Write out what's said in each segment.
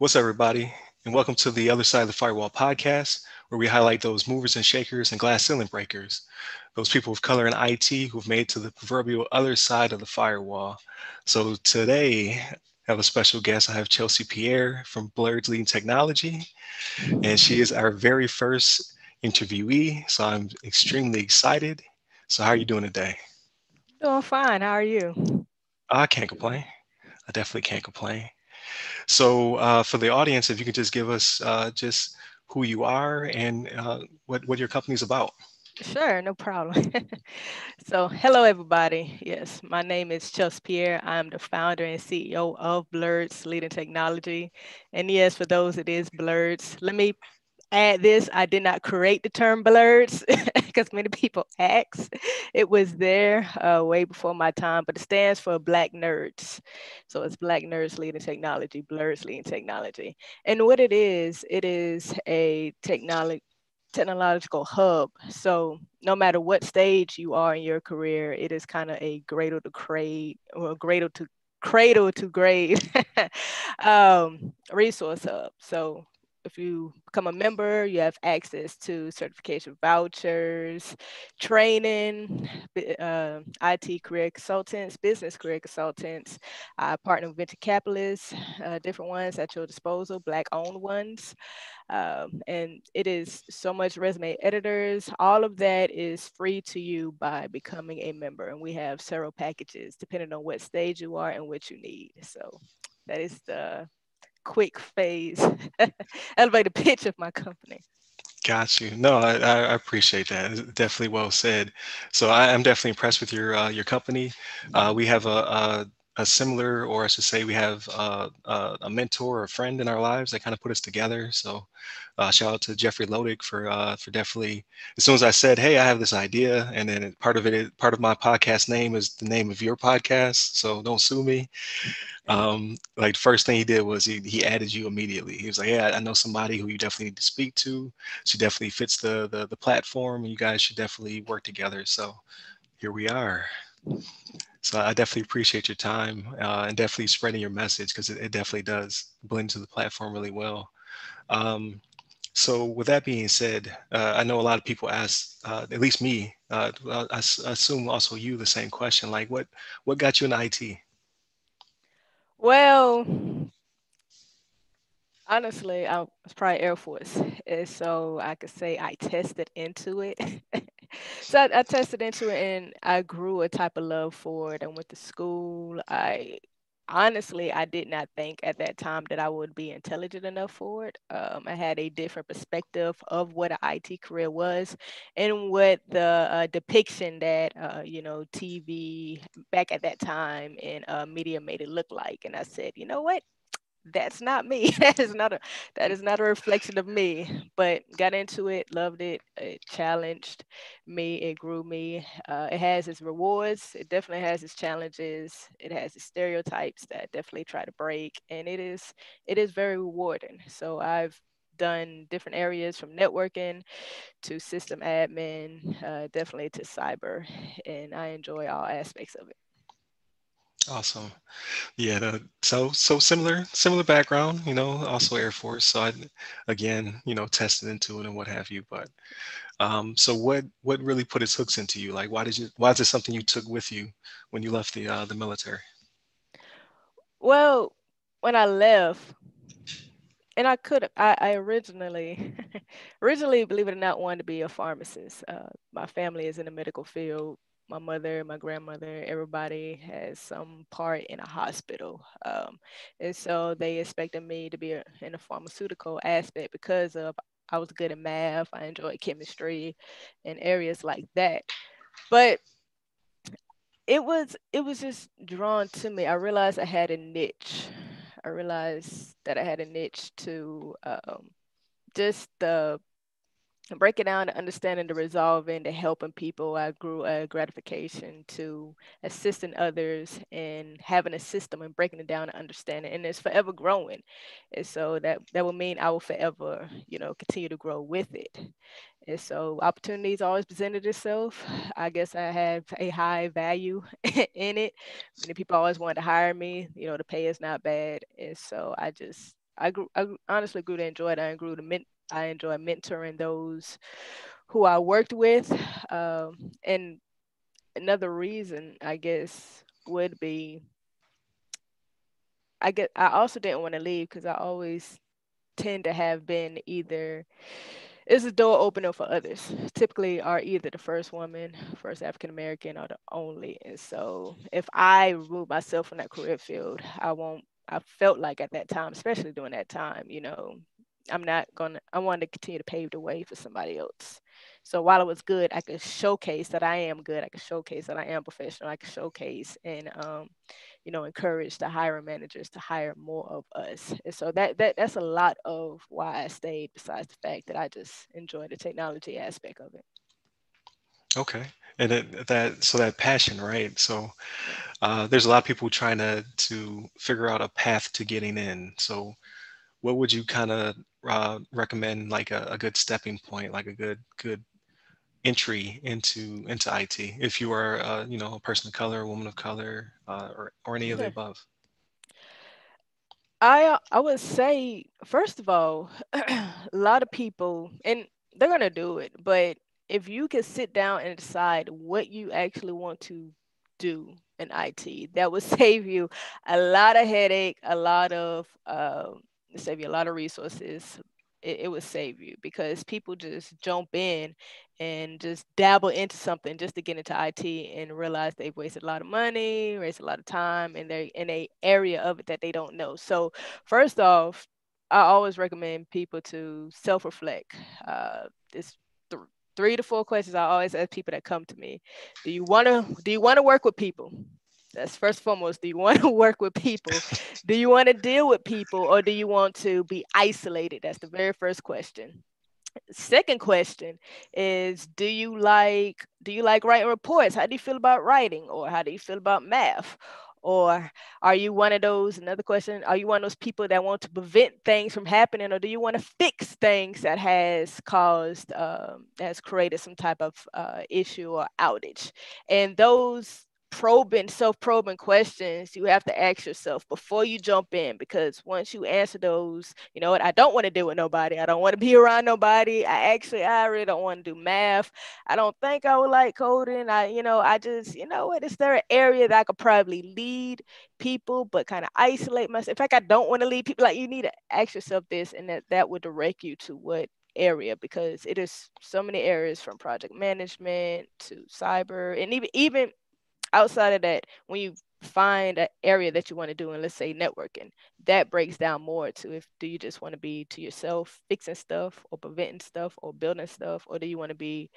What's up, everybody? And welcome to the Other Side of the Firewall podcast, where we highlight those movers and shakers and glass ceiling breakers, those people of color in IT who've made to the proverbial other side of the firewall. So today, I have a special guest. I have Chelsea Pierre from Blerds Leading Technology, and she is our very first interviewee. So I'm extremely excited. So how are you doing today? Doing fine. How are you? I can't complain. I definitely can't complain. So uh, for the audience, if you could just give us uh, just who you are and uh, what, what your company is about. Sure, no problem. so, hello, everybody. Yes, my name is Chelsea Pierre. I'm the founder and CEO of Blerds Leading Technology. And yes, for those, it is Blerds. Let me add this i did not create the term Blerds because many people ask. It was there uh, way before my time but it stands for black nerds. So it's black nerds leading technology Blerds leading technology. And what it is it is a technology technological hub. So no matter what stage you are in your career it is kind of a cradle to grave or cradle to cradle to grave um, resource hub. So if you become a member, you have access to certification vouchers, training, uh, IT career consultants, business career consultants. Partner with venture capitalists, uh, different ones at your disposal, Black owned ones. Um, and it is so much resume editors. All of that is free to you by becoming a member. And we have several packages depending on what stage you are and what you need. So that is the quick phase elevator pitch of my company. Got you. No, I, I appreciate that. Definitely well said. So I am definitely impressed with your uh, your company. Uh, we have a, a, a similar, or I should say, we have uh, a mentor or a friend in our lives that kind of put us together. So uh, shout out to Jeffrey Lodick for uh, for definitely. As soon as I said, "Hey, I have this idea," and then part of it, part of my podcast name is the name of your podcast, so don't sue me. Um, like first thing he did was he, he added you immediately. He was like, "Yeah, I know somebody who you definitely need to speak to. She definitely fits the the, the platform, you guys should definitely work together." So here we are. So I definitely appreciate your time uh, and definitely spreading your message because it, it, definitely does blend to the platform really well. Um, so with that being said, uh, I know a lot of people ask, uh, at least me, uh, I, assume also you the same question, like what, what got you in IT? Well, honestly, I was probably Air Force. And so I could say I tested into it. so I, I, tested into it and I grew a type of love for it. I went to school. I honestly, I did not think at that time that I would be intelligent enough for it. Um, I had a different perspective of what an IT career was and what the uh, depiction that, uh, you know, TV back at that time and uh, media made it look like. And I said, you know what? That's not me. that is not a that is not a reflection of me. But got into it, loved it. It challenged me. It grew me. Uh, it has its rewards. It definitely has its challenges. It has its stereotypes that definitely try to break, and it is it is very rewarding. So I've done different areas from networking to system admin, uh, definitely to cyber, and I enjoy all aspects of it. Awesome. Yeah, the, so so similar similar background, you know, also Air Force. So I again, you know, tested into it and what have you. But um, so what what really put its hooks into you? Like why did you why is it something you took with you when you left the uh, the military? Well, when I left, and I could I, I originally originally, believe it or not, wanted to be a pharmacist. Uh, my family is in the medical field my mother, my grandmother, everybody has some part in a hospital. Um, and so they expected me to be a, in a pharmaceutical aspect because of I was good at math, I enjoyed chemistry and areas like that. But it was it was just drawn to me. I realized I had a niche. I realized that I had a niche to um, just the breaking it down the understanding the resolving the helping people. I grew a gratification to assisting others and having a system and breaking it down and understanding and it's forever growing. And so that that will mean i will forever you know continue to grow with it. And so opportunities always presented itself. I guess i have a high value in it. Many people always wanted to hire me you know the pay is not bad. And so i just I grew, I honestly grew to enjoy it. I grew to I enjoy mentoring those who I worked with. Um, and another reason, I guess, would be I get I also didn't want to leave because I always tend to have been either is a door opener for others. Typically are either the first woman, first African American, or the only. And so if I remove myself from that career field, I won't I felt like at that time, especially during that time, you know, I'm not gonna I wanted to continue to pave the way for somebody else. So while it was good, I could showcase that I am good. I could showcase that I am professional. I could showcase and um, you know, encourage the hiring managers to hire more of us. And so that that that's a lot of why I stayed, besides the fact that I just enjoy the technology aspect of it. Okay. And it, that so that passion, right? So uh, there's a lot of people trying to to figure out a path to getting in. So what would you kind of uh, recommend like a, a, good stepping point, like a good good entry into into IT if you are uh, you know a person of color, a woman of color, uh, or or any of the above? I uh, I would say first of all, a lot of people and they're gonna do it, but if you can sit down and decide what you actually want to do in IT, that would save you a lot of headache, a lot of um, save you a lot of resources. It, it would save you because people just jump in and just dabble into something just to get into IT and realize they've wasted a lot of money, wasted a lot of time, and they're in a area of it that they don't know. So first off, I always recommend people to self-reflect. Uh, this th- three to four questions I always ask people that come to me. Do you want to do you want to work with people? That's first and foremost. Do you want to work with people? do you want to deal with people or do you want to be isolated? That's the very first question. Second question is do you like do you like writing reports? How do you feel about writing or how do you feel about math? Or are you one of those, another question, are you one of those people that want to prevent things from happening or do you want to fix things that has caused, um, has created some type of uh, issue or outage? And those probing, self-probing questions you have to ask yourself before you jump in because once you answer those, you know what, I don't want to deal with nobody. I don't want to be around nobody. I actually I really don't want to do math. I don't think I would like coding. I, you know, I just, you know what, is there an area that I could probably lead people but kind of isolate myself? In fact, I don't want to lead people. Like you need to ask yourself this and that that would direct you to what area because it is so many areas from project management to cyber and even even outside of that, when you find an area that you want to do, and let's say networking, that breaks down more to if do you just want to be to yourself fixing stuff or preventing stuff or building stuff, or do you want to be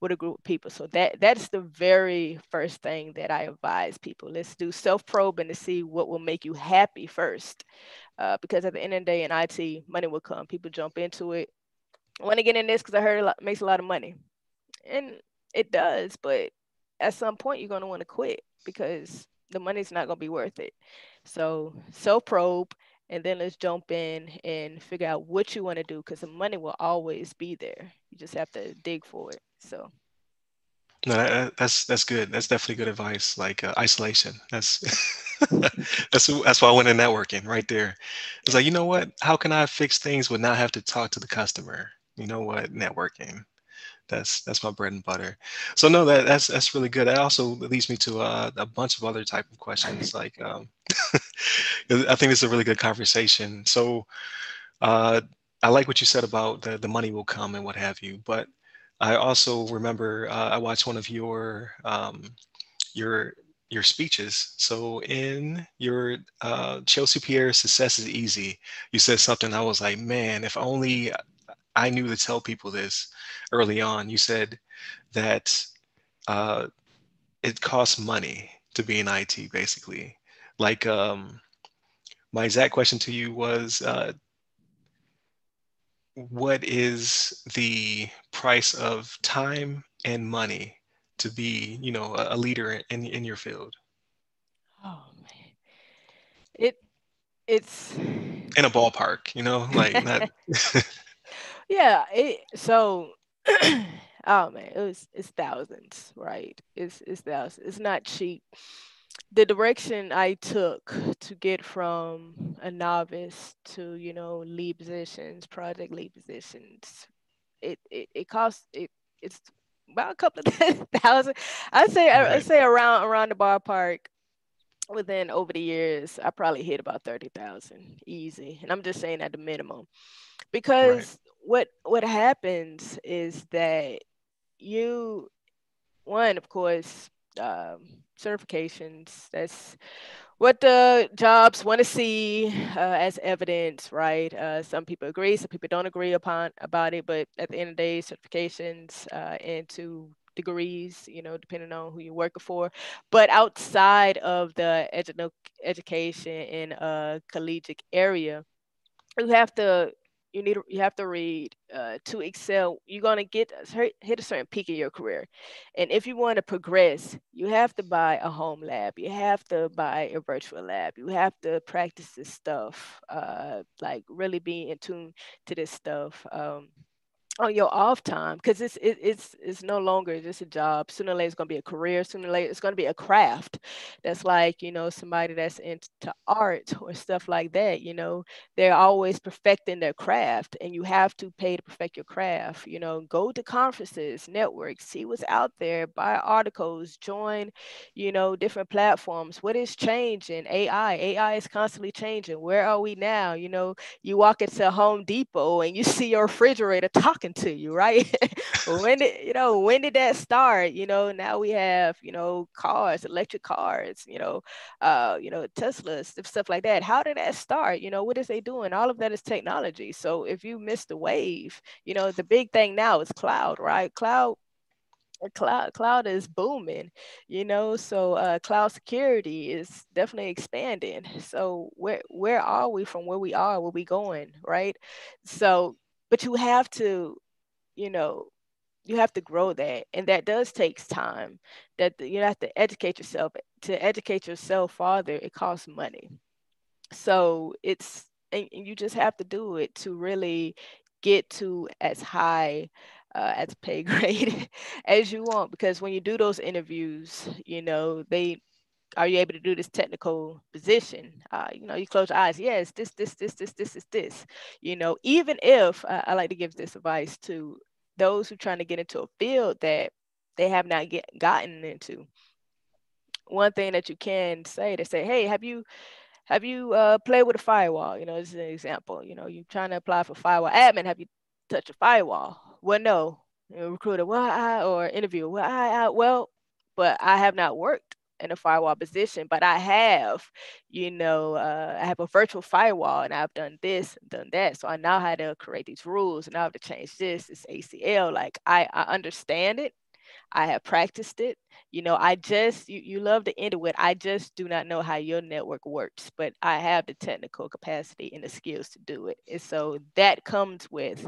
with a group of people? So that that's the very first thing that I advise people. Let's do self probing to see what will make you happy first, uh, because at the end of the day, in IT, money will come. People jump into it. I want to get in this because I heard it makes a lot of money, and it does, but at some point you're going to want to quit because the money's not going to be worth it. So self probe and then let's jump in and figure out what you want to do because the money will always be there. You just have to dig for it. So. No, that, that's that's good. That's definitely good advice. Like uh, isolation. That's that's that's why I went in networking right there. It's like you know what? How can I fix things but not have to talk to the customer? You know what? Networking that's that's my bread and butter. So no, that that's that's really good. That also leads me to uh, a bunch of other type of questions. Like, um, I think this is a really good conversation. So, uh, I like what you said about the the money will come and what have you. But I also remember uh, I watched one of your um, your your speeches. So in your uh, Chelsea Pierre success is easy. You said something I was like, man, if only I knew to tell people this early on. You said that uh, it costs money to be in IT, basically. Like, um, my exact question to you was, uh, what is the price of time and money to be, you know, a, a leader in in your field? Oh man, it it's in a ballpark, you know, like not. Yeah, it so oh man, it was it's thousands, right? It's it's thousands. It's not cheap. the direction I took to get from a novice to, you know, lead positions, project lead positions, it it, it costs it it's about a couple of thousand. I'd say right. I'd say around around the ballpark within over the years, I probably hit about 30,000 easy. And I'm just saying at the minimum. Because. What what happens is that you one, of course, um, certifications. That's what the jobs want to see uh, as evidence, right? Uh, some people agree, some people don't agree upon about it, but at the end of the day, certifications uh, into degrees, you know, depending on who you're working for. But outside of the edu- education in a collegiate area, you have to you need you have to read uh, to excel you're going to get hit a certain peak in your career. And if you want to progress you have to buy a home lab you have to buy a virtual lab you have to practice this stuff uh, like really be in tune to this stuff um, on your off time because it's it, it's it's no longer just a job. Sooner or later it's going to be a career. Sooner or later it's going to be a craft that's like you know somebody that's into art or stuff like that you know? They're always perfecting their craft and you have to pay to perfect your craft you know? Go to conferences network see what's out there buy articles join you know different platforms. What is changing? Ai ai is constantly changing. Where are we now? You know you walk into home depot and you see your refrigerator talking talking to you, right? when did you know when did that start? You know, now we have you know cars, electric cars, you know, uh, you know Teslas, stuff like that. How did that start? You know, what is they doing? All of that is technology. So if you miss the wave, you know, the big thing now is cloud, right? Cloud cloud cloud is booming you know so uh, cloud security is definitely expanding so where where are we from where we are where we going right so but you have to you know you have to grow that and that does takes time that you have to educate yourself to educate yourself farther it costs money. So it's and you just have to do it to really get to as high uh, as pay grade as you want because when you do those interviews you know they are you able to do this technical position? Uh, you know, you close your eyes. Yes, this, this, this, this, this is this. You know, even if uh, I like to give this advice to those who are trying to get into a field that they have not get gotten into. One thing that you can say to say, hey, have you have you uh, played with a firewall? You know, this is an example. You know, you're trying to apply for firewall admin. Have you touched a firewall? Well, no. You know, recruiter, well, I, or interviewer, well, I, I, well, but I have not worked in a firewall position, but I have, you know, uh, I have a virtual firewall and I've done this done that. So I know how to create these rules and I have to change this. It's ACL. Like I, I understand it. I have practiced it. You know, I just, you, you love to end it with, I just do not know how your network works, but I have the technical capacity and the skills to do it. And so that comes with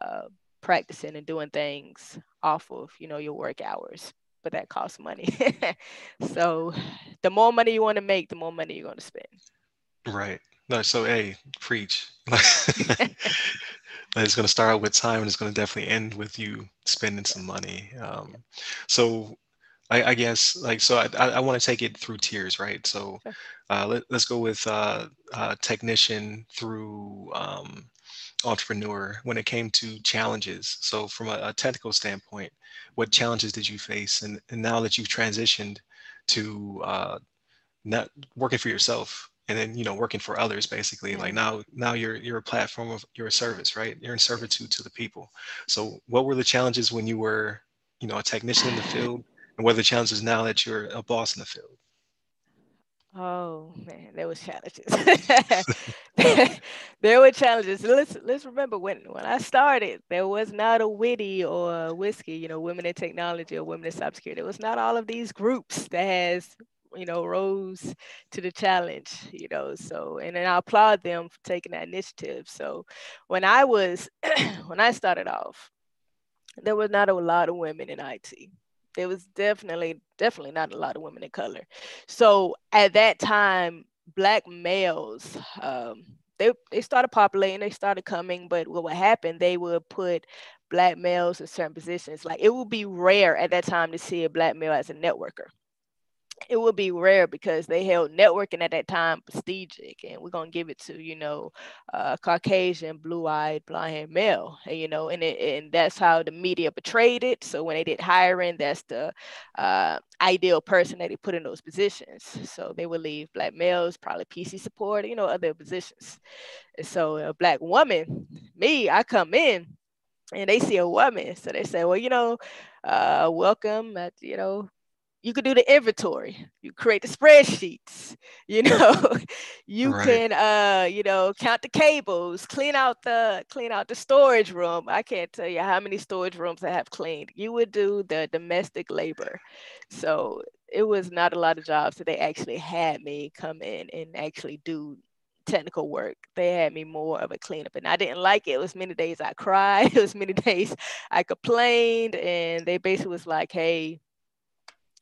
uh, practicing and doing things off of, you know, your work hours but that costs money. so the more money you want to make, the more money you're going to spend. Right. No, so hey, preach. it's going to start out with time and it's going to definitely end with you spending some money. Um, so I, I, guess like so I, I want to take it through tiers, right? So uh, let, us go with uh, uh, technician through um, entrepreneur when it came to challenges. So from a, a technical standpoint, what challenges did you face? And, and now that you've transitioned to uh, not working for yourself and then you know working for others basically like now now you're you're a platform of you're a service right? You're in servitude to the people. So what were the challenges when you were you know a technician in the field? And what are the challenges now that you're a boss in the field Oh man, there was challenges. there were challenges. Let's let's remember when when I started, there was not a WITI or a WiCyS, you know, women in technology or women in cybersecurity. It was not all of these groups that has you know rose to the challenge you know so and then i applaud them for taking that initiative so when i was when i started off there was not a lot of women in it there was definitely definitely not a lot of women of color. So at that time black males um, they, they started populating they started coming but what would happen they would put black males in certain positions. Like it would be rare at that time to see a black male as a networker it would be rare because they held networking at that time prestigious and we're going to give it to you know uh, caucasian blue-eyed blonde-haired male and, you know and, it, and that's how the media portrayed it. So when they did hiring that's the uh, ideal person that they put in those positions. So they would leave black males probably pc support you know other positions. And so a black woman me i come in and they see a woman. So they say well you know uh, welcome at you know you could do the inventory you create the spreadsheets you know you right. can uh you know count the cables clean out the clean out the storage room i can't tell you how many storage rooms i have cleaned you would do the domestic labor so it was not a lot of jobs that they actually had me come in and actually do technical work. They had me more of a cleanup, and I didn't like it. It was many days I cried. It was many days I complained, and they basically was like, "Hey,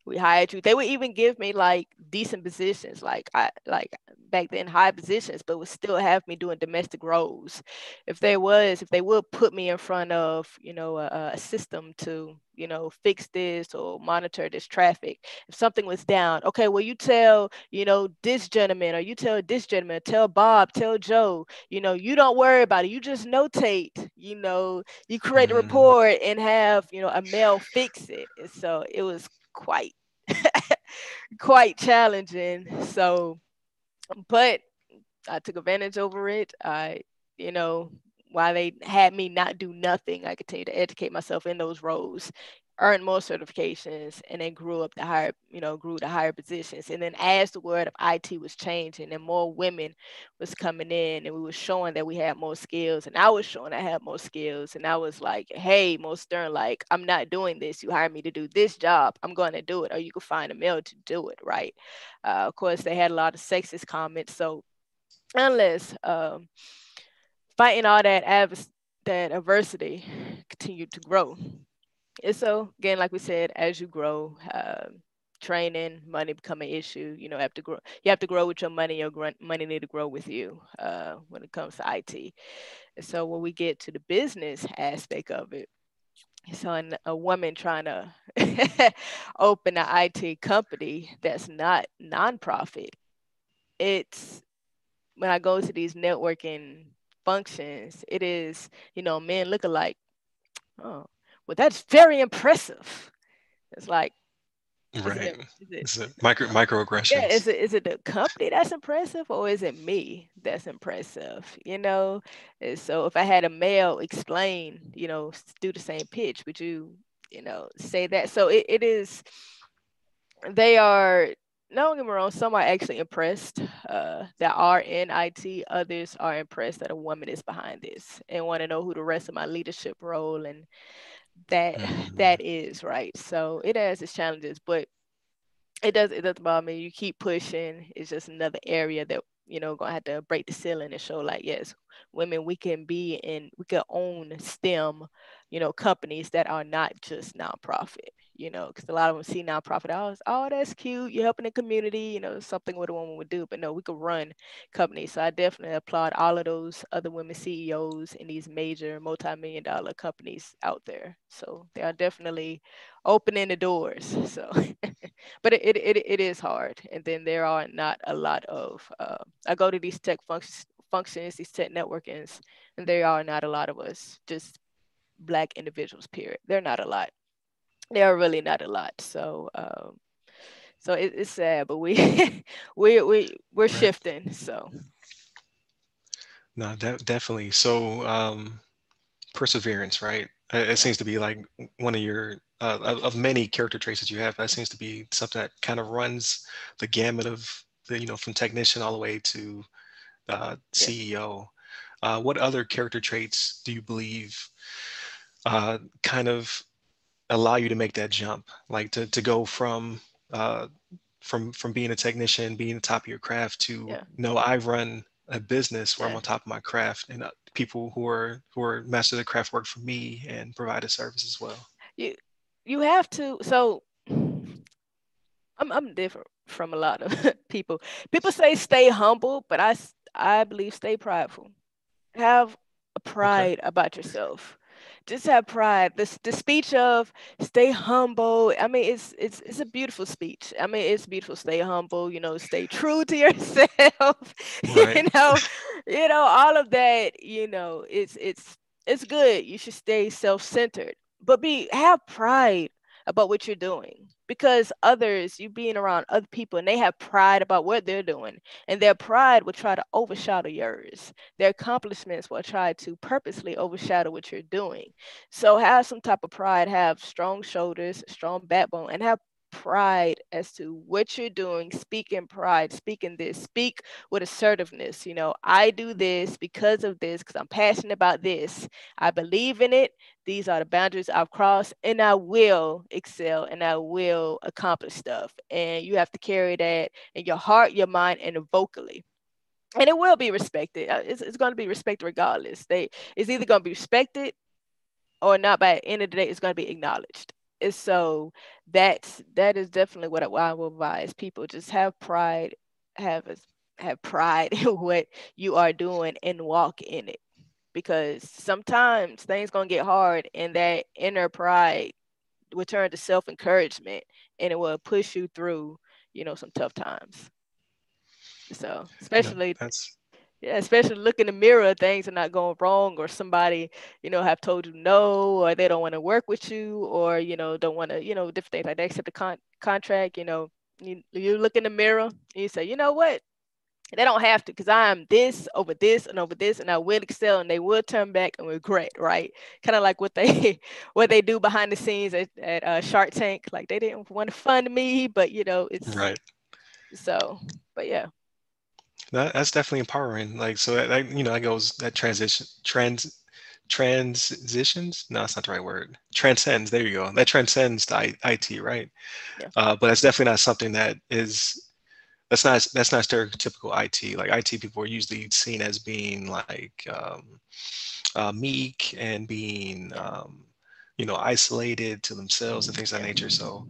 we hired you. They would even give me like decent positions, like I like back then high positions, but would still have me doing domestic roles. If there was, if they would put me in front of, you know, a, a system to, you know, fix this or monitor this traffic. If something was down, okay, well, you tell, you know, this gentleman or you tell this gentleman, tell Bob, tell Joe, you know, you don't worry about it. You just notate, you know, you create a mm-hmm. report and have, you know, a male fix it. And so it was quite quite challenging. So, but I took advantage over it. I, you know, while they had me not do nothing, I continued to educate myself in those roles earned more certifications and then grew up to higher, you know, grew to higher positions. And then as the world of IT was changing and more women was coming in and we were showing that we had more skills and I was showing I had more skills and I was like, hey, most stern, like, I'm not doing this. You hired me to do this job. I'm going to do it. Or you can find a male to do it, right? Uh, of course, they had a lot of sexist comments. So unless um, fighting all that, av- that adversity continued to grow and so again, like we said, as you grow, uh, training, money become an issue. You know, have to grow. You have to grow with your money. Your money need to grow with you uh, when it comes to IT. So when we get to the business aspect of it, so a woman trying to open an IT company that's not nonprofit, it's when I go to these networking functions, it is you know men look alike. Oh, well, that's very impressive. It's like, right. Is it, is it, is it micro microaggressions? Yeah, is it is it the company that's impressive or is it me that's impressive? You know, and so if I had a male explain, you know, do the same pitch, would you, you know, say that? So it, it is. They are don't get wrong, some are actually impressed uh, that are in IT. Others are impressed that a woman is behind this and want to know who the rest of my leadership role and that mm-hmm. that is right? So it has its challenges but it does it doesn't bother me. You keep pushing it's just another area that you know gonna have to break the ceiling and show like yes women we can be in we can own stem you know companies that are not just nonprofit you know, because a lot of them see nonprofit. Oh, oh, that's cute. You're helping the community, you know, something what a woman would do. But no, we could run companies. So I definitely applaud all of those other women CEOs in these major multi-million dollar companies out there. So they are definitely opening the doors. So, but it, it, it, it is hard. And then there are not a lot of, uh, I go to these tech functions, functions, these tech networkings, and there are not a lot of us, just black individuals, period. They're not a lot there are really not a lot. So um, so it, it's sad, but we we we we're right. shifting. So no, de- definitely. So um, perseverance, right? It seems to be like one of your uh, of many character traits that you have. That seems to be something that kind of runs the gamut of the you know from technician all the way to uh, CEO. Uh, what other character traits do you believe uh, kind of allow you to make that jump, like to to go from uh, from from being a technician, being the top of your craft to yeah. no, I run a business where yeah. I'm on top of my craft, and uh, people who are who are master the craft work for me and provide a service as well. You you have to so. I'm I'm different from a lot of people. People say stay humble, but I I believe stay prideful. Have a pride okay. about yourself just have pride. The, the speech of stay humble. I mean, it's it's it's a beautiful speech. I mean, it's beautiful. Stay humble. You know, stay true to yourself. Right. you know, you know all of that. You know, it's it's it's good. You should stay self-centered, but be have pride about what you're doing because others you being around other people and they have pride about what they're doing and their pride will try to overshadow yours. Their accomplishments will try to purposely overshadow what you're doing. So have some type of pride have strong shoulders strong backbone and have pride as to what you're doing speak in pride speak in this speak with assertiveness you know i do this because of this because i'm passionate about this. I believe in it. These are the boundaries i've crossed and i will excel and i will accomplish stuff. And you have to carry that in your heart your mind and vocally. And it will be respected. Uh, it's, it's going to be respected regardless. They it's either going to be respected or not by the end of the day it's going to be acknowledged so that's that is definitely what I, will advise people just have pride have a, have pride in what you are doing and walk in it. Because sometimes things gonna get hard and that inner pride will turn to self-encouragement and it will push you through you know some tough times. So especially that's yeah, especially look in the mirror, things are not going wrong, or somebody, you know, have told you no, or they don't want to work with you, or you know, don't want to, you know, different things like that. Accept the con- contract, you know, you, you look in the mirror and you say, you know what, they don't have to, because I'm this over this and over this, and I will excel, and they will turn back and regret, right? Kind of like what they what they do behind the scenes at, at uh, Shark Tank, like they didn't want to fund me, but you know, it's right. So, but yeah. That, that's definitely empowering. Like so that, that you know that goes that transition trans transitions. No, that's not the right word. Transcends. There you go. That transcends the IT, right? Yeah. Uh, but that's definitely not something that is. That's not that's not stereotypical IT. Like IT people are usually seen as being like um, uh, meek and being um, you know isolated to themselves and things of that nature. So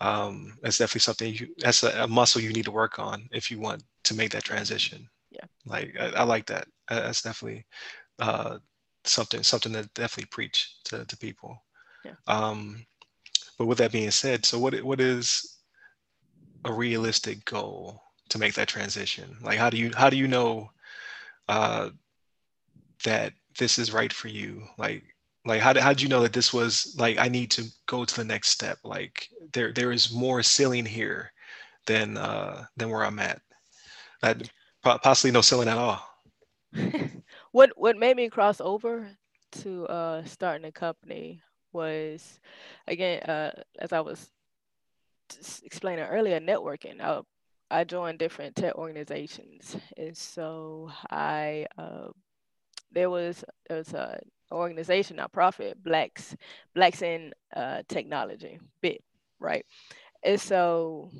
um, that's definitely something you that's a, a muscle you need to work on if you want to make that transition. Yeah. Like I, I like that. That's definitely uh, something something that definitely preach to, to people. Yeah. Um, but with that being said, so what what is a realistic goal to make that transition? Like how do you how do you know uh, that this is right for you? Like like how did, how did you know that this was like I need to go to the next step? Like there there is more ceiling here than uh, than where I'm at that possibly no ceiling at all. what what made me cross over to uh, starting a company was again uh, as I was explaining earlier, networking. I, I joined different tech organizations, and so I uh, there was there was a organization, nonprofit, Blacks Blacks in uh, Technology, BIT, right? And so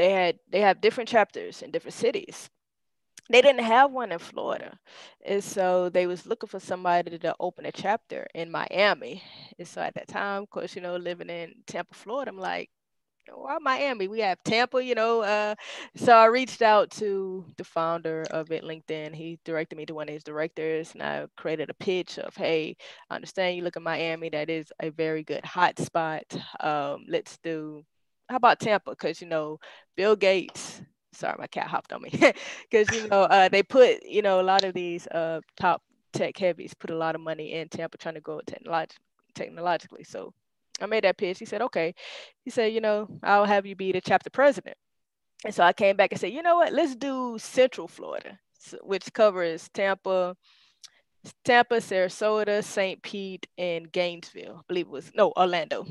they had they have different chapters in different cities they didn't have one in Florida. And so they was looking for somebody to open a chapter in Miami. And so at that time, of course, you know, living in Tampa, Florida, I'm like, why Miami? We have Tampa, you know. Uh, so I reached out to the founder of it, LinkedIn. He directed me to one of his directors, and I created a pitch of, "Hey, I understand you look at Miami. That is a very good hot spot. Um, let's do how about Tampa? Because you know, Bill Gates. Sorry, my cat hopped on me. Because you know, uh, they put you know a lot of these uh, top tech heavies put a lot of money in Tampa trying to grow technolog- technologically. So I made that pitch. He said, okay. He said, you know, I'll have you be the chapter president. And so I came back and said, you know what? Let's do Central Florida, which covers Tampa, Tampa, Sarasota, St. Pete, and Gainesville. I believe it was no Orlando.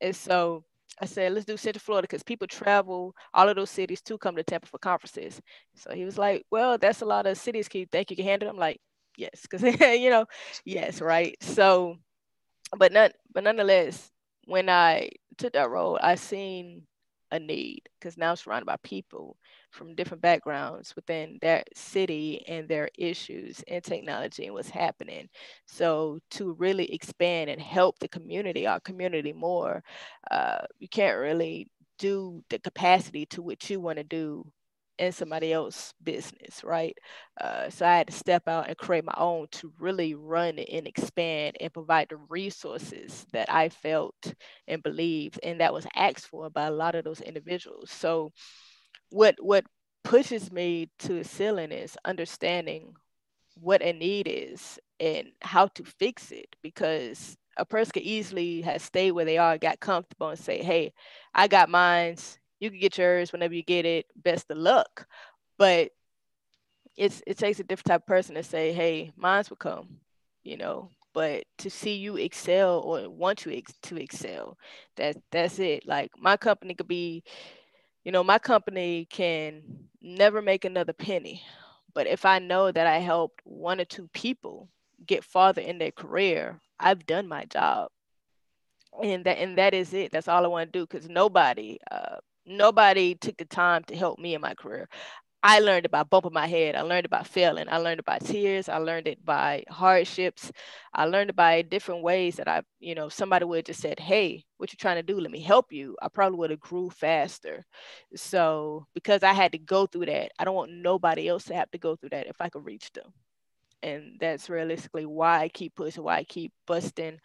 And so I said, let's do Central Florida because people travel all of those cities to come to Tampa for conferences. So he was like, well, that's a lot of cities. Can you think you can handle them? I'm like, yes, because you know, yes, right. So, but not, but nonetheless, when I took that role, I seen a need because now I'm surrounded by people from different backgrounds within that city and their issues and technology and what's happening. So to really expand and help the community, our community more, uh, you can't really do the capacity to what you want to do in somebody else's business, right? Uh, so I had to step out and create my own to really run and expand and provide the resources that I felt and believed, and that was asked for by a lot of those individuals. So, what what pushes me to the ceiling is understanding what a need is and how to fix it because a person could easily have stayed where they are, got comfortable, and say, "Hey, I got mines. You can get yours whenever you get it. Best of luck." But it's it takes a different type of person to say, "Hey, mines will come," you know. But to see you excel or want you ex- to excel, that that's it. Like my company could be, you know, my company can never make another penny, but if I know that I helped one or two people get farther in their career, I've done my job. And that and that is it. That's all I want to do because nobody, uh, nobody took the time to help me in my career. I learned about bumping my head. I learned about failing. I learned about tears. I learned it by hardships. I learned by different ways that I, you know, somebody would have just said, Hey, what you trying to do? Let me help you. I probably would have grew faster. So because I had to go through that, I don't want nobody else to have to go through that if I could reach them and that's realistically why I keep pushing, why I keep busting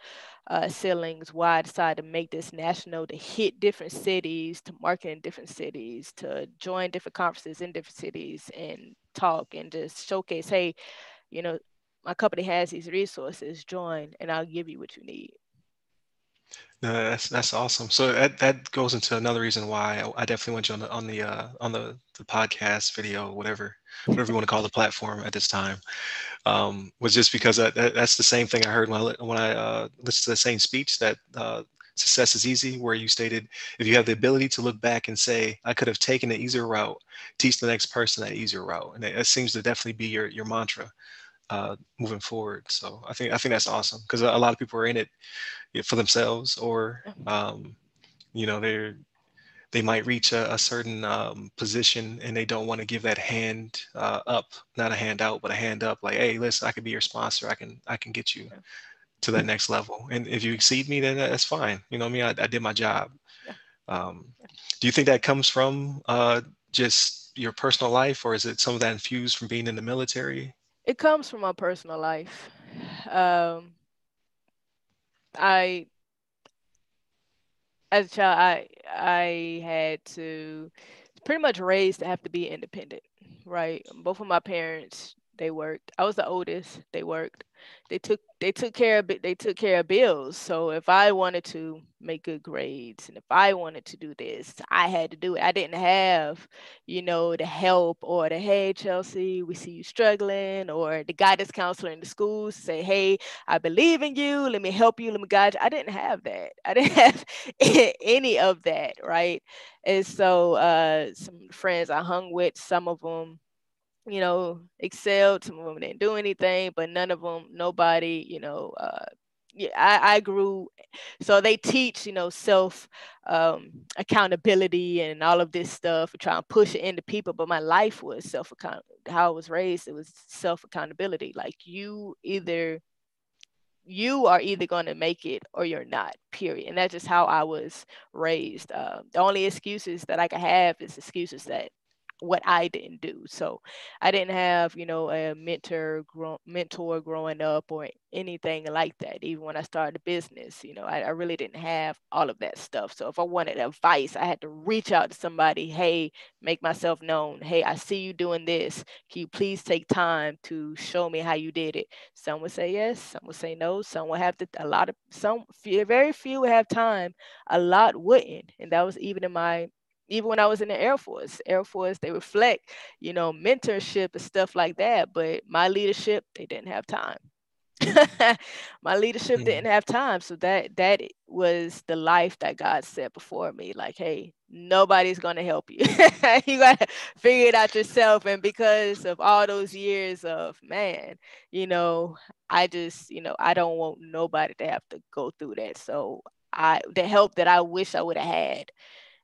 uh, ceilings, why I decided to make this national to hit different cities, to market in different cities, to join different conferences in different cities and talk and just showcase, hey, you know, my company has these resources, join and I'll give you what you need. No, that's that's awesome. So that that goes into another reason why I, I definitely want you on the on the uh, on the, the podcast video, whatever whatever you want to call the platform at this time, um, was just because that, that, that's the same thing I heard when I when I uh, listened to the same speech that uh, success is easy, where you stated if you have the ability to look back and say I could have taken an easier route, teach the next person that easier route, and it, it seems to definitely be your your mantra uh, moving forward. So I think I think that's awesome because a lot of people are in it for themselves, or um, you know they're they might reach a, a certain um, position and they don't want to give that hand uh, up, not a hand out, but a hand up. Like, hey, listen, I can be your sponsor. I can I can get you to that next level. And if you exceed me, then that's fine. You know, I mean, I, I did my job. Um, do you think that comes from uh, just your personal life, or is it some of that infused from being in the military? It comes from my personal life. Um, I, as a child, I I had to pretty much raised to have to be independent, right? Both of my parents they worked. I was the oldest. They worked. They took they took care of they took care of bills. So if I wanted to make good grades and if I wanted to do this, I had to do it. I didn't have, you know, the help or the hey Chelsea, we see you struggling, or the guidance counselor in the schools say, hey, I believe in you. Let me help you. Let me guide you. I didn't have that. I didn't have any of that, right? And so uh, some friends I hung with, some of them you know, excelled. Some of them didn't do anything, but none of them, nobody, you know, uh, yeah, I, I grew. So they teach, you know, self um, accountability and all of this stuff and try and push it into people. But my life was self account. How I was raised, it was self accountability. Like you either you are either going to make it or you're not period and that's just how i was raised uh, the only excuses that i could have is excuses that what I didn't do. So I didn't have, you know, a mentor, grow, mentor growing up or anything like that. Even when I started a business, you know, I, I, really didn't have all of that stuff. So if I wanted advice, I had to reach out to somebody. Hey, make myself known. Hey, I see you doing this. Can you please take time to show me how you did it? Some would say yes. Some would say no. Some would have to. A lot of some, very few would have time. A lot wouldn't, and that was even in my even when I was in the Air Force, Air Force, they reflect, you know, mentorship and stuff like that. But my leadership, they didn't have time. my leadership mm. didn't have time. So that that was the life that God set before me. Like, hey, nobody's gonna help you. you gotta figure it out yourself. And because of all those years of man, you know, I just, you know, I don't want nobody to have to go through that. So I the help that I wish I would have had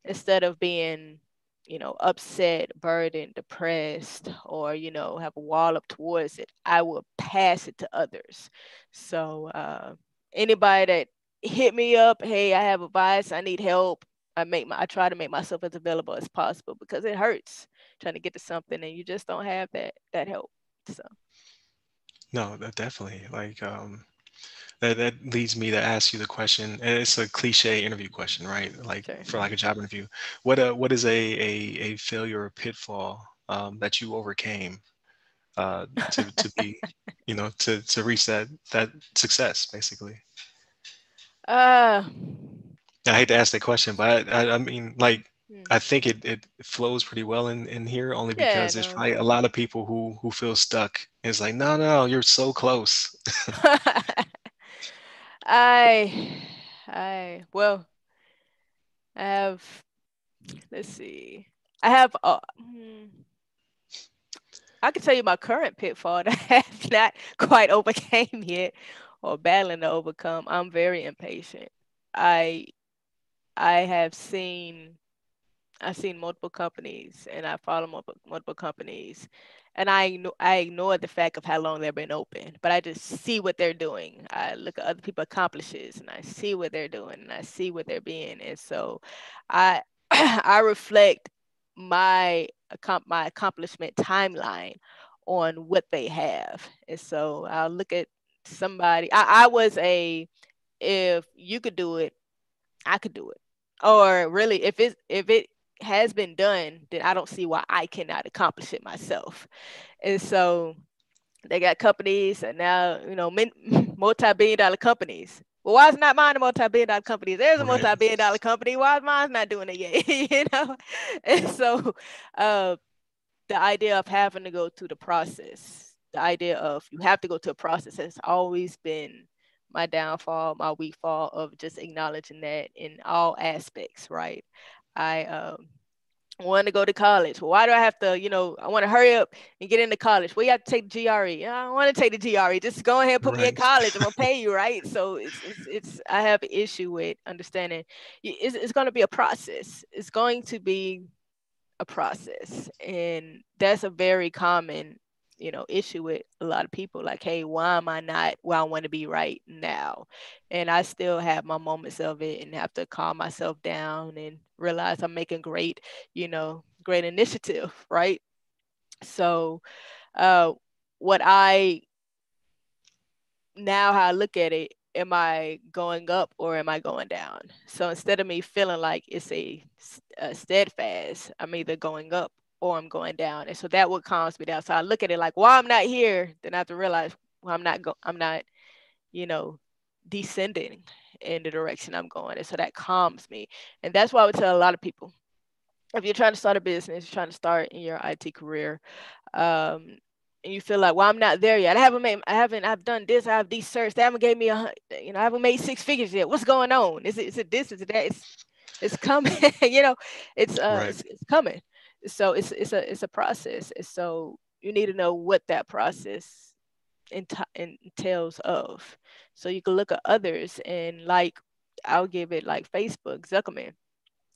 instead of being you know upset burdened depressed or you know have a wall up towards it i will pass it to others so uh, anybody that hit me up hey i have advice i need help i make my i try to make myself as available as possible because it hurts trying to get to something and you just don't have that that help. So no, definitely like um that that leads me to ask you the question. It's a cliche interview question, right? Like sure. for like a job interview. What uh what is a a, a failure or pitfall um, that you overcame uh, to to be you know to to reach that that success basically? Uh I hate to ask that question, but I, I, I mean like hmm. I think it, it flows pretty well in, in here only because yeah, there's probably a lot of people who who feel stuck. It's like, no, no, you're so close. I, I, well, I have, let's see, I have, uh, hmm, I can tell you my current pitfall that I have not quite overcame yet or battling to overcome. I'm very impatient. I, I have seen, I've seen multiple companies and I follow multiple, multiple companies and I I ignore the fact of how long they've been open, but I just see what they're doing. I look at other people accomplishes and I see what they're doing and I see what they're being, and so I I reflect my my accomplishment timeline on what they have, and so I'll look at somebody. I, I was a if you could do it, I could do it, or really if it if it has been done, then I don't see why I cannot accomplish it myself. And so they got companies and now, you know, multi-billion dollar companies. Well, why is not mine a multi-billion dollar company? There's a multi-billion dollar company. Why is mine not doing it yet? you know? And so uh, the idea of having to go through the process, the idea of you have to go to a process has always been my downfall, my weak fall of just acknowledging that in all aspects, right? I um, want to go to college. Why do I have to, you know, I want to hurry up and get into college. Well, you have to take the GRE. I don't want to take the GRE. Just go ahead and put right. me in college. I'm gonna pay you, right? So it's, it's, it's I have an issue with understanding. It's, it's going to be a process. It's going to be a process, and that's a very common you know issue with a lot of people like hey why am i not where i want to be right now? And i still have my moments of it and have to calm myself down and realize i'm making great you know great initiative right? So uh what i now how i look at it am i going up or am i going down? So instead of me feeling like it's a, a steadfast i'm either going up or I'm going down. And so that what calms me down. So I look at it like, well, I'm not here, then I have to realize well, I'm not go I'm not, you know, descending in the direction I'm going. And so that calms me. And that's why I would tell a lot of people, if you're trying to start a business, you're trying to start in your IT career, um, and you feel like, well, I'm not there yet. I haven't made, I haven't, I've done this, I have these certs. They haven't gave me a, you know, I haven't made six figures yet. What's going on? Is it, is it this? Is it that? It's, it's coming. you know, it's, uh, right. it's, it's coming so it's it's a it's a process so you need to know what that process entails of. So you can look at others and like i'll give it like facebook zuckerman.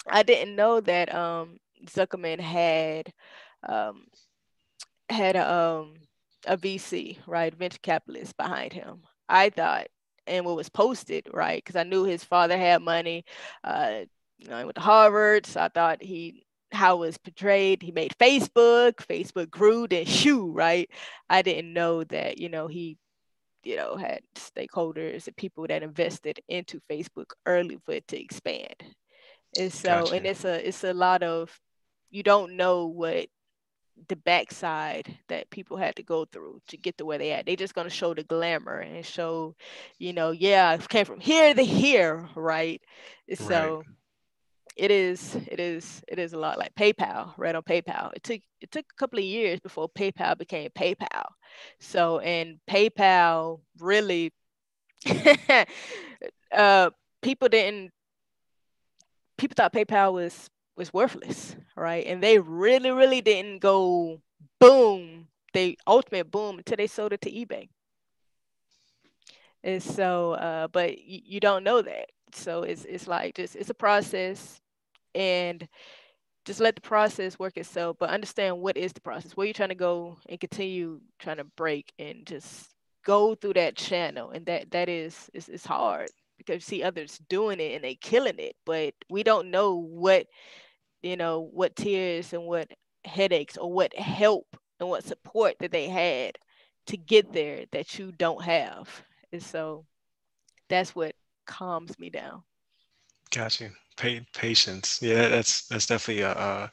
I didn't know that um zuckerman had um had a um a vc right venture capitalist behind him. I thought and what was posted right because i knew his father had money uh you know, he went to Harvard, so I thought he how it was portrayed. He made Facebook, Facebook grew, then shoo, right? I didn't know that, you know, he, you know, had stakeholders and people that invested into Facebook early for it to expand. And so, gotcha. and it's a it's a lot of you don't know what the backside that people had to go through to get to where they at. They just gonna show the glamour and show, you know, yeah, I came from here to here, right? So right it is it is it is a lot like PayPal, right on PayPal. It took it took a couple of years before PayPal became PayPal. So and PayPal really uh people didn't people thought PayPal was was worthless, right? And they really, really didn't go boom, they ultimate boom until they sold it to eBay. And so, uh, but you, you don't know that. So it's it's like just it's a process and just let the process work itself, but understand what is the process, where you're trying to go and continue trying to break and just go through that channel. And that that is is hard because you see others doing it and they killing it, but we don't know what you know what tears and what headaches or what help and what support that they had to get there that you don't have. And so that's what calms me down. Got you. Pa- patience. Yeah, that's that's definitely a, a,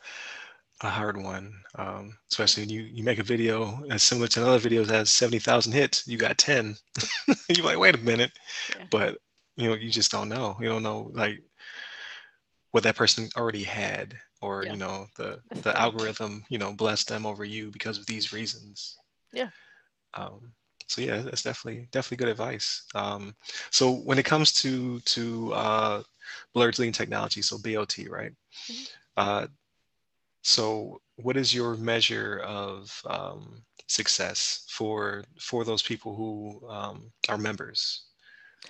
a hard one. Um, especially when you, you make a video that's similar to another video that has 70,000 hits, you got 10. You're like, wait a minute. Yeah. But, you know, you just don't know. You don't know, like, what that person already had or, yeah. you know, the, the algorithm, you know, blessed them over you because of these reasons. Yeah. Um, so yeah, that's definitely definitely good advice. Um, so when it comes to to uh, Blerds leading technology, so BLT, right? Mm-hmm. Uh, so what is your measure of um, success for for those people who um, are members?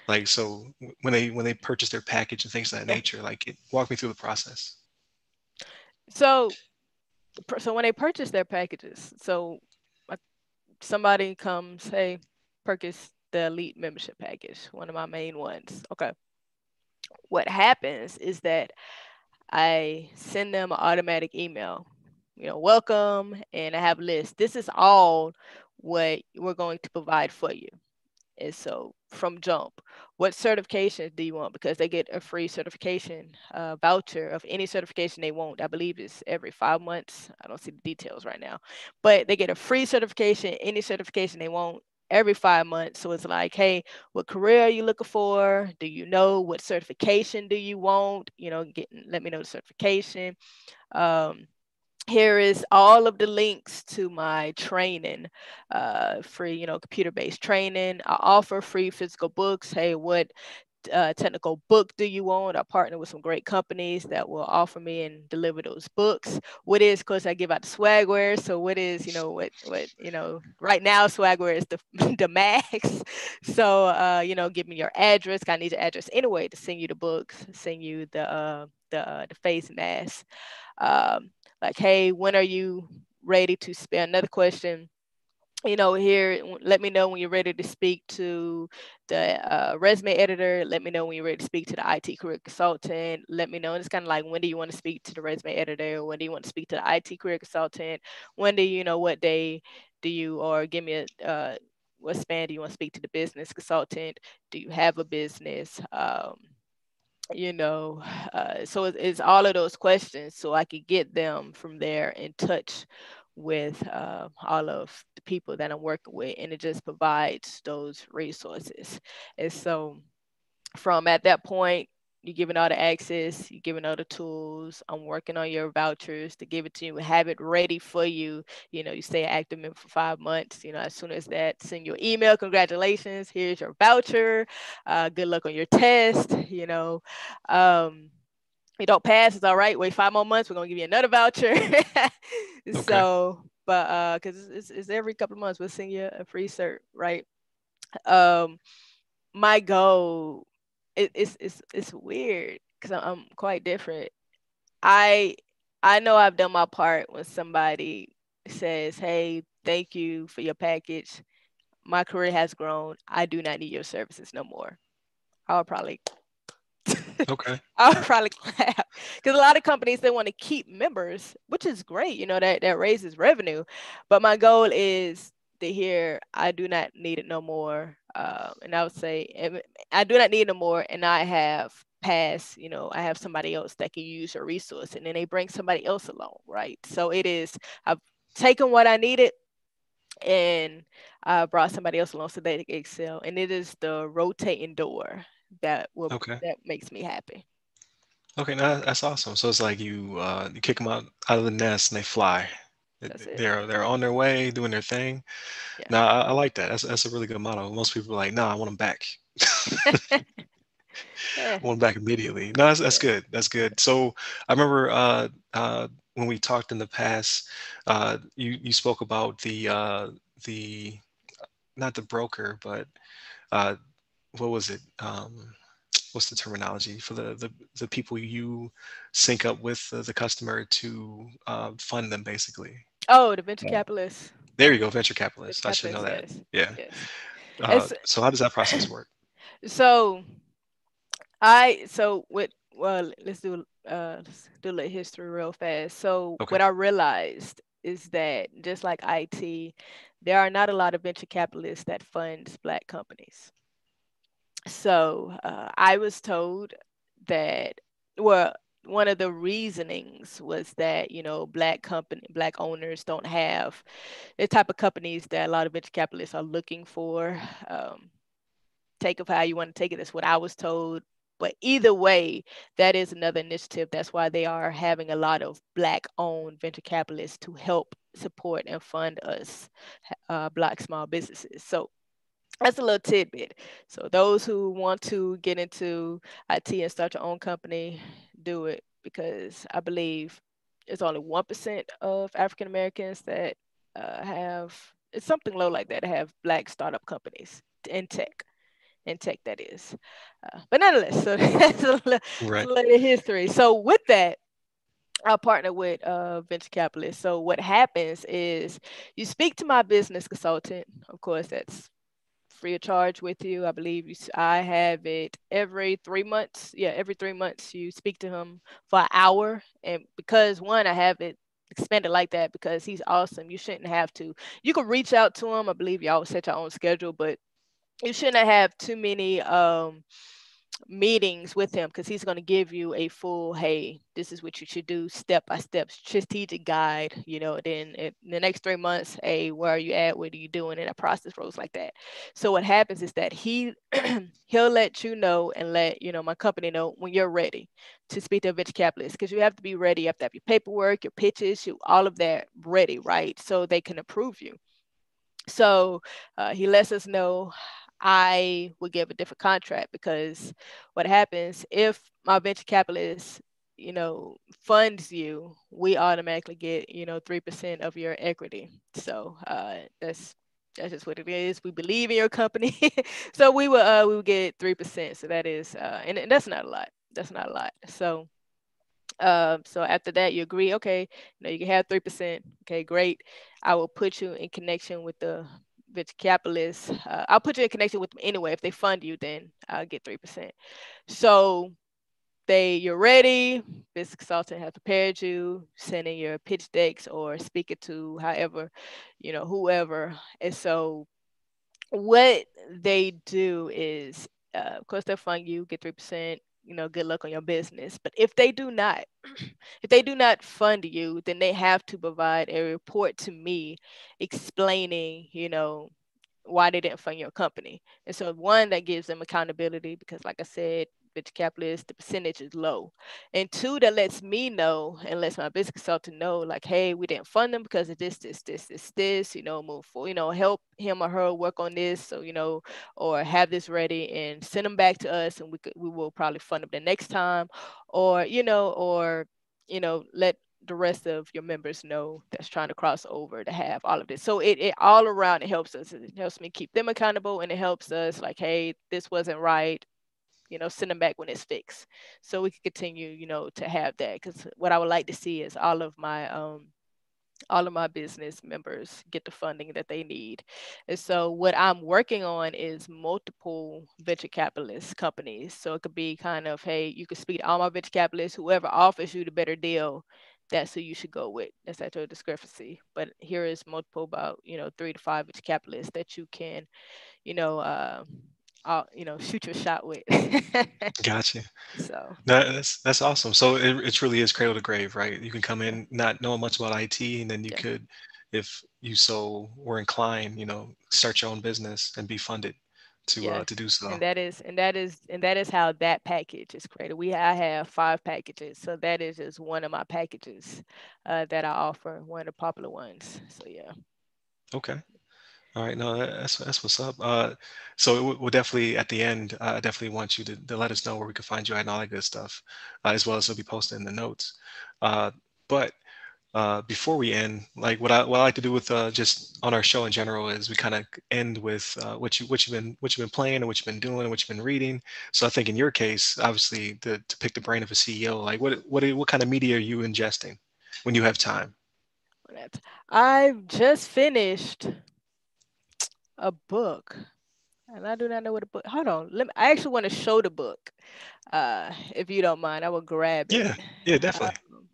Like so when they when they purchase their package and things of that nature, like it, walk me through the process. So so when they purchase their packages, so somebody comes, hey, purchase the elite membership package, one of my main ones. Okay. What happens is that I send them an automatic email, you know, welcome, and I have a list. This is all what we're going to provide for you. And so from jump, what certifications do you want? Because they get a free certification uh, voucher of any certification they want. I believe it's every five months. I don't see the details right now, but they get a free certification, any certification they want every five months. So it's like, hey, what career are you looking for? Do you know what certification do you want? You know, get let me know the certification. Um, here is all of the links to my training uh, free you know computer based training i offer free physical books hey what uh, technical book do you want? I partner with some great companies that will offer me and deliver those books. What is, because I give out the swagware. So what is, you know, what what you know, right now swagware is the the max. So uh, you know, give me your address. I need your address anyway to send you the books, send you the uh, the uh, the face mask. Um, like, hey, when are you ready to spend? Another question you know, here, let me know when you're ready to speak to the uh, resume editor. Let me know when you're ready to speak to the IT career consultant. Let me know. And it's kind of like, when do you want to speak to the resume editor? When do you want to speak to the IT career consultant? When do you know what day do you, or give me a, uh, what span do you want to speak to the business consultant? Do you have a business? Um, you know uh, so it's all of those questions so i could get them from there in touch with uh, all of the people that i'm working with and it just provides those resources and so from at that point you're giving all the access, you're giving all the tools. I'm working on your vouchers to give it to you, have it ready for you. You know, you stay active member for five months. You know, as soon as that, send your email. Congratulations, here's your voucher. Uh, good luck on your test. You know, um, you don't pass, it's all right. Wait five more months, we're gonna give you another voucher. okay. So, but uh, because it's, it's every couple of months, we'll send you a free cert, right? Um, my goal it, it's it's it's weird because I'm quite different. I I know I've done my part when somebody says, "Hey, thank you for your package. My career has grown. I do not need your services no more." I'll probably okay. I'll probably clap because a lot of companies they want to keep members, which is great. You know that that raises revenue, but my goal is to hear I do not need it no more. Uh, and I would say I do not need it no more, and I have passed. You know, I have somebody else that can use a resource, and then they bring somebody else along, right? So it is I've taken what I needed, and I brought somebody else along so they excel, and it is the rotating door that will okay. that makes me happy. Okay, now that's awesome. So it's like you uh, you kick them out out of the nest and they fly. They're they're on their way doing their thing. Yeah. Now I, I, like that. That's that's a really good motto. Most people are like, "No, nah, I want them back." I want them back immediately. No, that's, that's good. That's good. So I remember uh, uh, when we talked in the past, uh, you you spoke about the uh, the not the broker, but uh, what was it? Um, what's the terminology for the the, the people you sync up with the, the customer to uh, fund them basically Oh, the venture capitalist. There you go, venture capitalist. I should know that. Yes. Yeah. Yes. Uh, so how does that process work? So I so with well let's do uh, do a little history real fast. So okay. what I realized is that just like IT, there are not a lot of venture capitalists that funds Black companies. So uh, I was told that, well, one of the reasonings was that you know black company black owners don't have the type of companies that a lot of venture capitalists are looking for. Um, take of how you want to take it that's what i was told. But either way that is another initiative. That's why they are having a lot of black owned venture capitalists to help support and fund us uh, black small businesses. So that's a little tidbit. So those who want to get into IT and start your own company, do it because I believe it's only one percent of African Americans that uh, have it's something low like that have black startup companies in tech. In tech, that is. Uh, but nonetheless, so that's a little, right. little history. So with that, I partner with uh, venture capitalists. So what happens is you speak to my business consultant. Of course, that's free of charge with you. I believe you, I have it every three months. Yeah, every three months you speak to him for an hour. And because one, I have it expanded like that because he's awesome. You shouldn't have to. You can reach out to him. I believe y'all set your own schedule, but you shouldn't have too many um meetings with him because he's going to give you a full hey this is what you should do step by step strategic guide you know then in the next three months hey where are you at? What are you doing? And a process rolls like that. So what happens is that he he'll let you know and let you know my company know when you're ready to speak to a venture capitalist because you have to be ready you have to have your paperwork your pitches you, all of that ready right? So they can approve you. So uh, he lets us know I would give a different contract because what happens if my venture capitalist, you know, funds you, we automatically get, you know, 3% of your equity. So uh, that's that's just what it is. We believe in your company. so we will uh, we will get 3%. So that is uh, and, and that's not a lot. That's not a lot. So um, so after that, you agree, okay, you know, you can have 3%. Okay, great. I will put you in connection with the venture capitalists. Uh, I'll put you in connection with them anyway. If they fund you, then I'll get 3%. So they you're ready, business consultant has prepared you, sending your pitch decks or speaking to however, you know, whoever. And so what they do is uh, of course they'll fund you, get 3%, you know, good luck on your business. But if they do not, if they do not fund you, then they have to provide a report to me explaining, you know, why they didn't fund your company. And so one that gives them accountability because like I said, venture capitalist, the percentage is low. And two, that lets me know and lets my business consultant know, like, hey, we didn't fund them because of this, this, this, this, this, you know, move forward, you know, help him or her work on this. So, you know, or have this ready and send them back to us and we could we will probably fund them the next time. Or, you know, or, you know, let the rest of your members know that's trying to cross over to have all of this. So it, it all around it helps us. It helps me keep them accountable and it helps us like, hey, this wasn't right you know, send them back when it's fixed. So we can continue, you know, to have that. Because what I would like to see is all of my um, all of my business members get the funding that they need. And so what I'm working on is multiple venture capitalist companies. So it could be kind of, hey, you can speak to all my venture capitalists, whoever offers you the better deal, that's who you should go with. That's at your discrepancy. But here is multiple about, you know, three to five venture capitalists that you can, you know, uh, uh, you know, shoot your shot with. gotcha. So that's that's awesome. So it, it truly is cradle to grave, right? You can come in not knowing much about IT, and then you yeah. could, if you so were inclined, you know, start your own business and be funded to yeah. uh, to do so. And that is and that is and that is how that package is created. We I have five packages, so that is just one of my packages uh, that I offer, one of the popular ones. So yeah. Okay. All right, no, that's that's what's up. Uh, so we'll definitely at the end, uh, I definitely want you to, to let us know where we can find you and all that good stuff, uh, as well as it'll be posted in the notes. Uh, but uh, before we end, like what I what I like to do with uh, just on our show in general is we kind of end with uh, what you what you've been what you've been playing and what you've been doing and what you've been reading. So I think in your case, obviously, the, to pick the brain of a CEO, like what what what kind of media are you ingesting when you have time? I've just finished a book. and I do not know what a book. Hold on, let me. I actually want to show the book, uh, if you don't mind. I will grab it. Yeah, yeah, definitely. Um,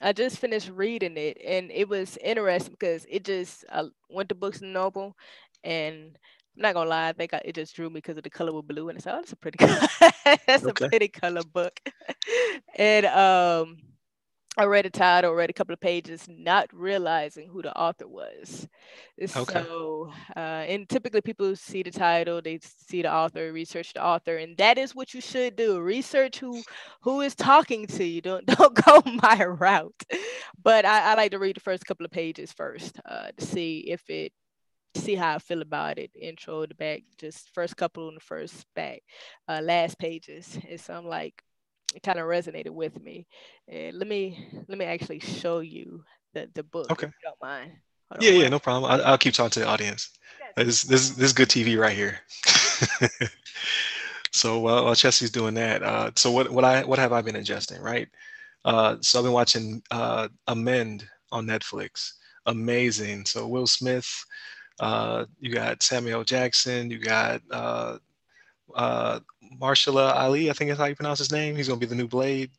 I just finished reading it, and it was interesting because it just I went to Books and Noble, and I'm not gonna lie, I think I, it just drew me because of the color was blue, and I said, "Oh, that's a pretty, that's okay. a pretty color book," and um I read a title, read a couple of pages, not realizing who the author was. Okay. So, uh, and typically people see the title, they see the author, research the author, and that is what you should do. Research who who is talking to you. Don't don't go my route. But I, I like to read the first couple of pages first uh, to see if it see how I feel about it. Intro, the back, just first couple in the first back, uh, last pages. And so I'm like, it kind of resonated with me. And let me let me actually show you the the book. Okay. don't mind. Hold yeah, yeah, no problem. I, will keep talking to the audience. This this this is good TV right here. so while, while Chelsea's doing that, uh, so what what I what have I been ingesting, right? Uh, so I've been watching uh, Amend on Netflix. Amazing. So Will Smith, uh, you got Samuel Jackson, you got uh, uh, Mahershala Ali, I think is how you pronounce his name. He's going to be the new Blade.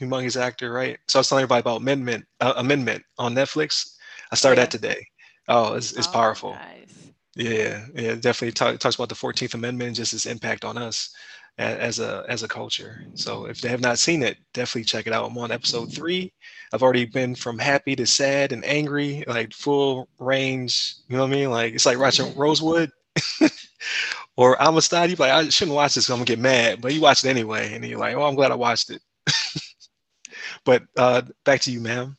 Humongous actor, right? So I was telling everybody about Amendment, uh, Amendment on Netflix. I started yeah. that today. Oh, it's, it's oh, powerful. Nice. Yeah, yeah, definitely talk, talks about the 14th Amendment, and just its impact on us as a as a culture. So if they have not seen it, definitely check it out. I'm on episode three. I've already been from happy to sad and angry, like full range. You know what I mean? Like it's like watching Rosewood. or I'm a Amistad, you're like, I shouldn't watch this. I'm gonna get mad, but you watch it anyway, and you're like, oh, I'm glad I watched it. but uh, back to you, ma'am.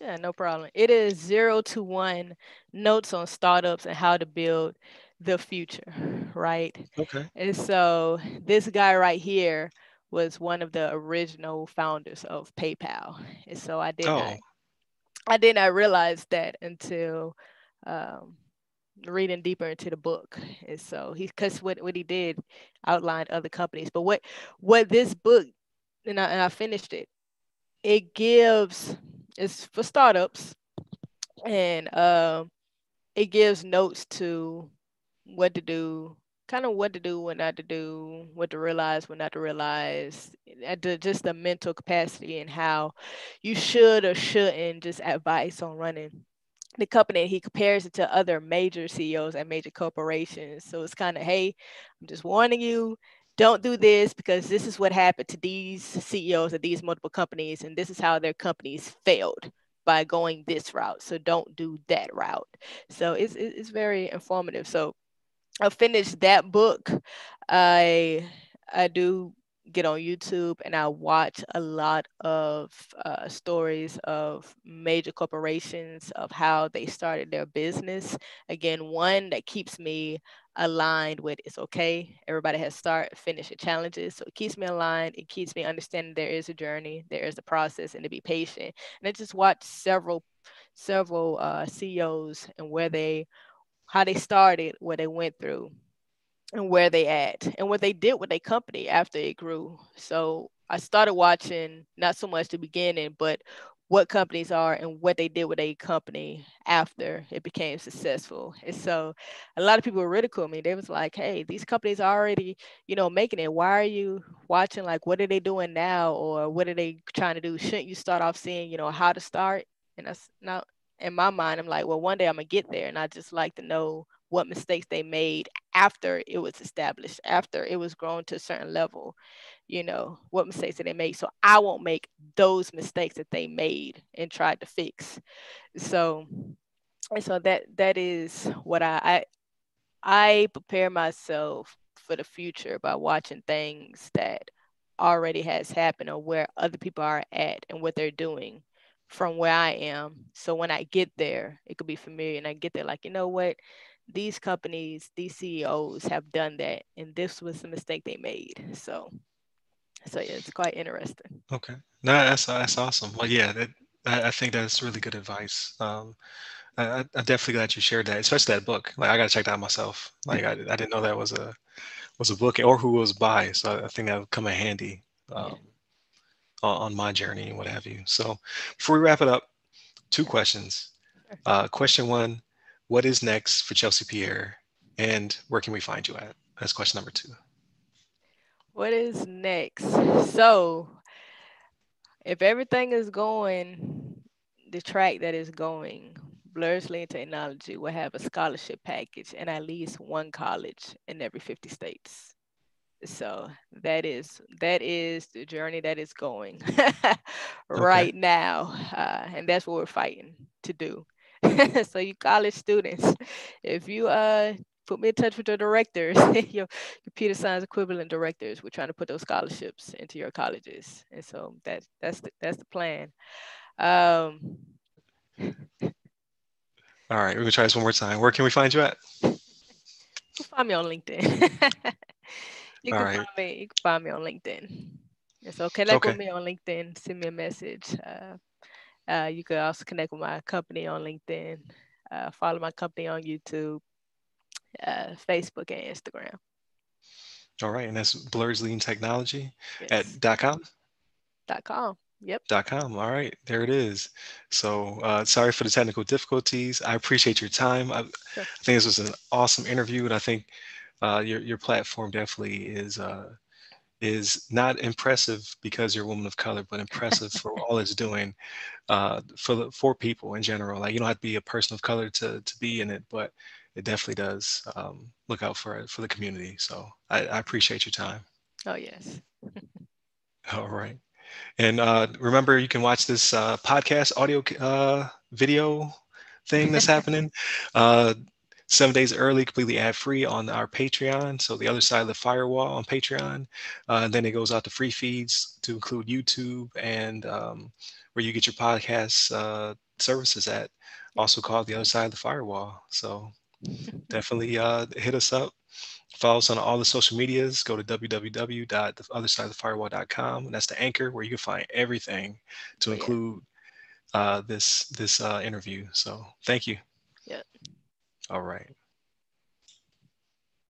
Yeah, no problem. It is zero to one notes on startups and how to build the future, right? Okay. And so this guy right here was one of the original founders of PayPal, and so I did oh. not, I did not realize that until um, reading deeper into the book. And so he because what, what he did outlined other companies. But what what this book and I, and I finished it it gives it's for startups and um it gives notes to what to do kind of what to do what not to do what to realize what not to realize and just the mental capacity and how you should or shouldn't just advice on running the company he compares it to other major CEOs and major corporations. So it's kind of, hey, I'm just warning you, don't do this because this is what happened to these CEOs of these multiple companies, and this is how their companies failed by going this route. So don't do that route. So it's it's very informative. So I finished that book. I I do get on YouTube and I watch a lot of uh, stories of major corporations of how they started their business. Again, one that keeps me aligned with it's okay. Everybody has start, finish, challenges. So it keeps me aligned. It keeps me understanding there is a journey, there is a process, and to be patient. And I just watched several several uh, CEOs and where they how they started, what they went through and where they at and what they did with their company after it grew. So I started watching not so much the beginning, but what companies are and what they did with a company after it became successful. And so a lot of people were ridicule me. They was like, hey, these companies are already, you know, making it. Why are you watching like what are they doing now or what are they trying to do? Shouldn't you start off seeing, you know, how to start? And that's not in my mind, I'm like, well, one day I'm gonna get there. And I just like to know what mistakes they made after it was established, after it was grown to a certain level, you know, what mistakes did they make? So I won't make those mistakes that they made and tried to fix. So, and so that that is what I I, I prepare myself for the future by watching things that already has happened or where other people are at and what they're doing from where I am. So when I get there, it could be familiar and I get there like, you know what? These companies, these CEOs have done that, and this was the mistake they made. So, so yeah, it's quite interesting. Okay, no, that's that's awesome. Well, yeah, that, I, I think that's really good advice. Um, I, I'm definitely glad you shared that, especially that book. Like, I gotta check that out myself. Like, I, I didn't know that was a was a book or who was by. So I think that would come in handy um, on my journey and what have you. So before we wrap it up, two questions. Uh, question one what is next for Chelsea Pierre? And where can we find you at? That's question number two. What is next? So, if everything is going the track that is going, Blerds Leading Technology will have a scholarship package in at least one college in every 50 states. So that is that is the journey that is going right okay. now, uh, and that's what we're fighting to do. so you college students, if you uh put me in touch with the directors, your computer science equivalent directors. We're trying to put those scholarships into your colleges, and so that that's the, that's the plan. Um, All right, we're gonna try this one more time. Where can we find you at? find me on LinkedIn. you can right. find me. You can find me on LinkedIn. so connect okay. with me on LinkedIn. Send me a message. Uh, uh, you can also connect with my company on LinkedIn. Uh, follow my company on YouTube uh, Facebook and Instagram. All right, and that's Blerds Leading Technology yes. at dot com. Dot com. Yep. Dot com. All right, there it is. So uh, sorry for the technical difficulties. I appreciate your time. I, sure. I think this was an awesome interview, and I think uh, your your platform definitely is uh, is not impressive because you're a woman of color, but impressive for all it's doing uh, for the, for people in general. Like you don't have to be a person of color to to be in it, but it definitely does um, look out for for the community. So I, I appreciate your time. Oh yes. All right, and uh, remember you can watch this uh, podcast audio uh, video thing that's happening. Seven days early, completely ad free on our Patreon. So the other side of the firewall on Patreon. Uh, and then it goes out to free feeds to include YouTube and um, where you get your podcast uh, services at, also called the other side of the firewall. So definitely uh, hit us up. Follow us on all the social medias. Go to www.theothersideofthefirewall.com. And that's the anchor where you can find everything to include uh, this this uh, interview. So thank you. Yeah. All right.